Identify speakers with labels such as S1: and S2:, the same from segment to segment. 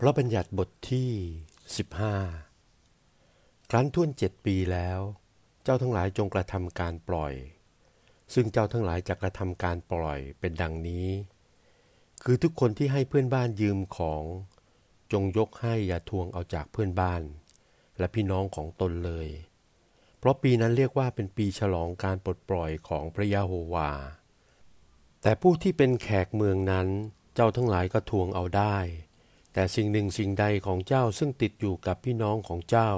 S1: พระบัญญัติบทที่ 15 ครั้นทุ่นเจ็ดปีแล้ว เจ้าทั้งหลายจงกระทำการปล่อย ซึ่งเจ้าทั้งหลายจะกระทำการปล่อยเป็นดังนี้ คือทุกคนที่ให้เพื่อนบ้านยืมของ จงยกให้อย่าทวงเอาจากเพื่อนบ้าน และพี่น้องของตนเลย เพราะปีนั้นเรียกว่าเป็นปีฉลองการปลดปล่อยของพระยาโฮวา แต่ผู้ที่เป็นแขกเมืองนั้น เจ้าทั้งหลายก็ทวงเอาได้ แต่สิ่งหนึ่งสิ่งใดของเจ้าซึ่งติดอยู่กับพี่น้องของเจ้า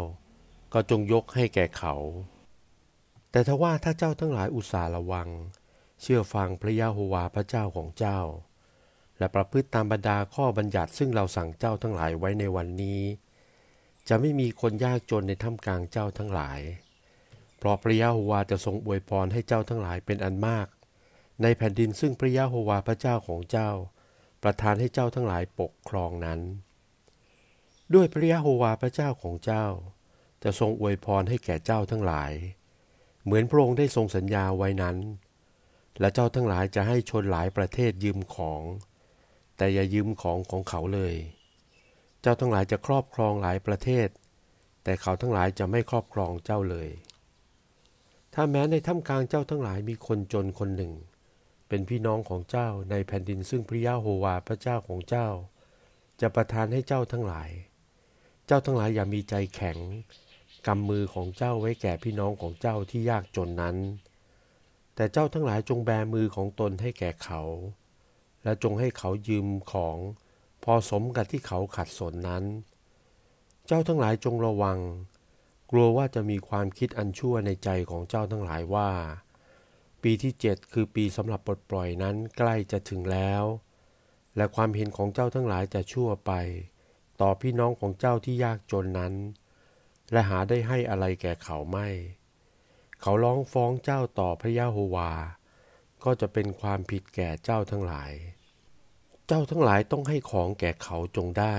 S1: ก็จงยกให้แก่เขา แต่ถ้าว่าถ้าเจ้าทั้งหลายอุตส่าห์ระวัง เชื่อฟังพระยาโฮวาพระเจ้าของเจ้า และประพฤติตามบรรดาข้อบัญญัติซึ่งเราสั่งเจ้าทั้งหลายไว้ในวันนี้ จะไม่มีคนยากจนในท่ามกลางเจ้าทั้งหลาย เพราะพระยาโฮวาจะทรงอวยพรให้เจ้าทั้งหลายเป็นอันมาก ในแผ่นดินซึ่งพระยาโฮวาพระเจ้าของเจ้า ประทานให้เจ้าทั้งหลายปกครองนั้น ด้วยพระยะโฮวาพระเจ้าของเจ้า จะทรงอวยพรให้แก่เจ้าทั้งหลาย เหมือนพระองค์ได้ทรงสัญญาไว้นั้น และเจ้าทั้งหลายจะให้ชนหลายประเทศยืมของ แต่อย่ายืมของของเขาเลย เจ้าทั้งหลายจะครอบครองหลายประเทศ แต่เขาทั้งหลายจะไม่ครอบครองเจ้าเลย ถ้าแม้ในถ้ำกลางเจ้าทั้งหลายมีคนจนคนหนึ่ง เป็นพี่น้องของเจ้าในแผ่นดินซึ่งพระยาโฮวาพระเจ้าของเจ้า จะประทานให้เจ้าทั้งหลาย เจ้าทั้งหลายอย่ามีใจแข็งกำมือของเจ้าไว้แก่พี่น้องของเจ้าที่ยากจนนั้น แต่เจ้าทั้งหลายจงแบมือของตนให้แก่เขา และจงให้เขายืมของพอสมกับที่เขาขัดสนนั้น เจ้าทั้งหลายจงระวัง กลัวว่าจะมีความคิดอันชั่วในใจของเจ้าทั้งหลายว่า ปีที่เจ็ดคือปีสำหรับปลดปล่อยนั้นใกล้จะถึงแล้ว และความเห็นของเจ้าทั้งหลายจะชั่วไป ต่อพี่น้องของเจ้าที่ยากจนนั้น และหาได้ให้อะไรแก่เขาไม่ เขาร้องฟ้องเจ้าต่อพระยาโฮวา ก็จะเป็นความผิดแก่เจ้าทั้งหลาย เจ้าทั้งหลายต้องให้ของแก่เขาจงได้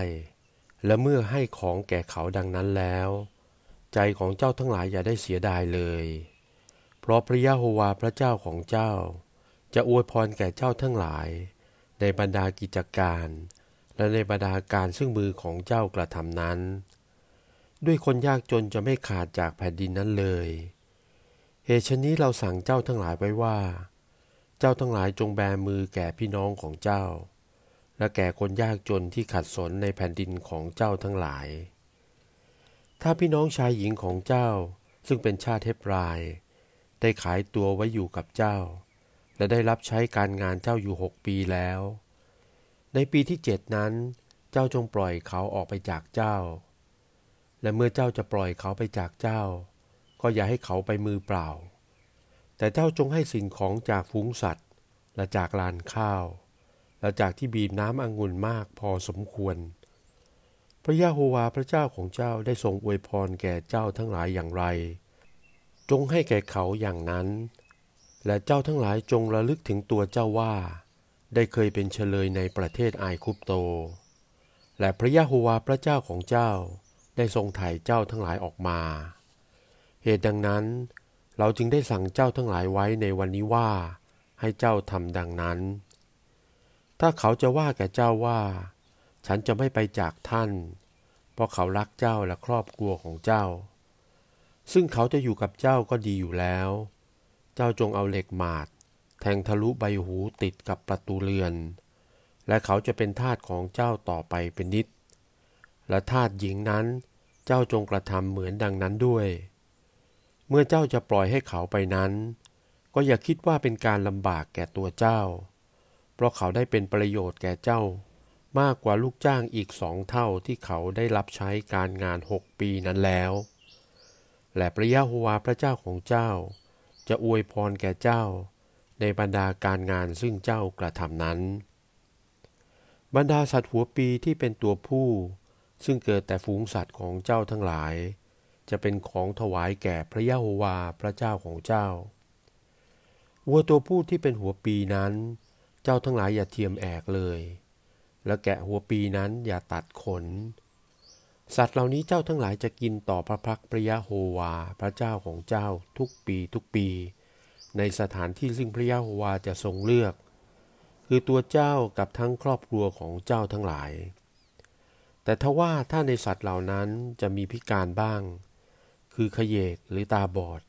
S1: และเมื่อให้ของแก่เขาดังนั้นแล้ว ใจของเจ้าทั้งหลายอย่าได้เสียดายเลย ราะพระยะโฮวาพระเจ้าของเจ้า จะอวยพรแก่เจ้าทั้งหลาย ในบรรดากิจการ และในบรรดาการซึ่งมือของเจ้ากระทำนั้น ด้วยคนยากจนจะไม่ขาดจากแผ่นดินนั้นเลย เหตุชนี้เราสั่งเจ้าทั้งหลายไว้ว่า เจ้าทั้งหลายจงแบมือแก่พี่น้องของเจ้า และแก่คนยากจนที่ขัดสนในแผ่นดินของเจ้าทั้งหลาย ถ้าพี่น้องชายหญิงของเจ้าซึ่งเป็นชาติเทพราย ได้ขายตัวไว้อยู่กับเจ้า และได้รับใช้การงานเจ้าอยู่หกปีแล้ว ในปีที่เจ็ดนั้น เจ้าจงปล่อยเขาออกไปจากเจ้า และเมื่อเจ้าจะปล่อยเขาไปจากเจ้า ก็อย่าให้เขาไปมือเปล่า แต่เจ้าจงให้สิ่งของจากฝูงสัตว์ และจากลานข้าว และจากที่บีบน้ำองุ่นมากพอสมควร พระยาโฮวาพระเจ้าของเจ้าได้ทรงอวยพรแก่เจ้าทั้งหลายอย่างไร จงให้แก่เขาอย่างนั้น และเจ้าทั้งหลายจงระลึกถึงตัวเจ้าว่า ได้เคยเป็นเฉลยในประเทศไอคุปโต และพระยะโฮวาพระเจ้าของเจ้าได้ทรงไถ่เจ้าทั้งหลายออกมา เหตุดังนั้น เราจึงได้สั่งเจ้าทั้งหลายไว้ในวันนี้ว่า ให้เจ้าทำดังนั้น ถ้าเขาจะว่าแก่เจ้าว่า ฉันจะไม่ไปจากท่าน เพราะเขารักเจ้าและครอบครัวของเจ้า ซึ่งเขาจะอยู่กับเจ้าก็ดีอยู่แล้ว เจ้าจงเอาเหล็กหมาด แทงทะลุใบหูติดกับประตูเรือน และเขาจะเป็นทาสของเจ้าต่อไปเป็นนิด และทาสหญิงนั้น เจ้าจงกระทำเหมือนดังนั้นด้วย เมื่อเจ้าจะปล่อยให้เขาไปนั้น ก็อย่าคิดว่าเป็นการลำบากแก่ตัวเจ้า เพราะเขาได้เป็นประโยชน์แก่เจ้ามากกว่าลูกจ้างอีกสองเท่าที่เขาได้รับใช้การงานหกปีนั้นแล้ว และพระยะโฮวาพระเจ้าของเจ้า จะอวยพรแก่เจ้า ในบรรดาการงานซึ่งเจ้ากระทำนั้น บรรดาสัตว์หัวปีที่เป็นตัวผู้ ซึ่งเกิดแต่ฝูงสัตว์ของเจ้าทั้งหลาย จะเป็นของถวายแก่พระยะโฮวาพระเจ้าของเจ้าวัวตัวผู้ที่เป็นหัวปีนั้น เจ้าทั้งหลายอย่าเทียมแอกเลย และแกะหัวปีนั้นอย่าตัดขน สัตว์เหล่านี้เจ้าทั้งหลายจะกินต่อพระพักพระยะโฮวา พระเจ้าของเจ้าทุกปีทุกปี ในสถานที่ซึ่งพระยะโฮวาจะทรงเลือก คือตัวเจ้ากับทั้งครอบครัวของเจ้าทั้งหลาย แต่แต่ถ้าว่าถ้าในสัตว์เหล่านั้นจะมีพิการบ้าง คือขยเยกหรือตาบอด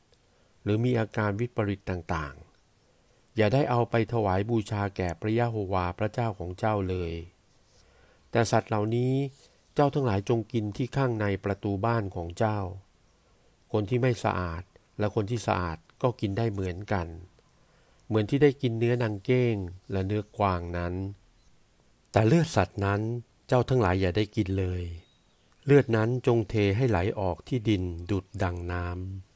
S1: หรือมีอาการวิปริตต่างๆ อย่าได้เอาไปถวายบูชาแก่พระยะโฮวาพระเจ้าของเจ้าเลย แต่สัตว์เหล่านี้ เจ้าทั้งหลายจงกินที่ข้างในประตูบ้านของเจ้า คนที่ไม่สะอาดและคนที่สะอาดก็กินได้เหมือนกัน เหมือนที่ได้กินเนื้อนางเก้งและเนื้อกวางนั้น แต่เลือดสัตว์นั้นเจ้าทั้งหลายอย่าได้กินเลย เลือดนั้นจงเทให้ไหลออกที่ดินดุดดังน้ำ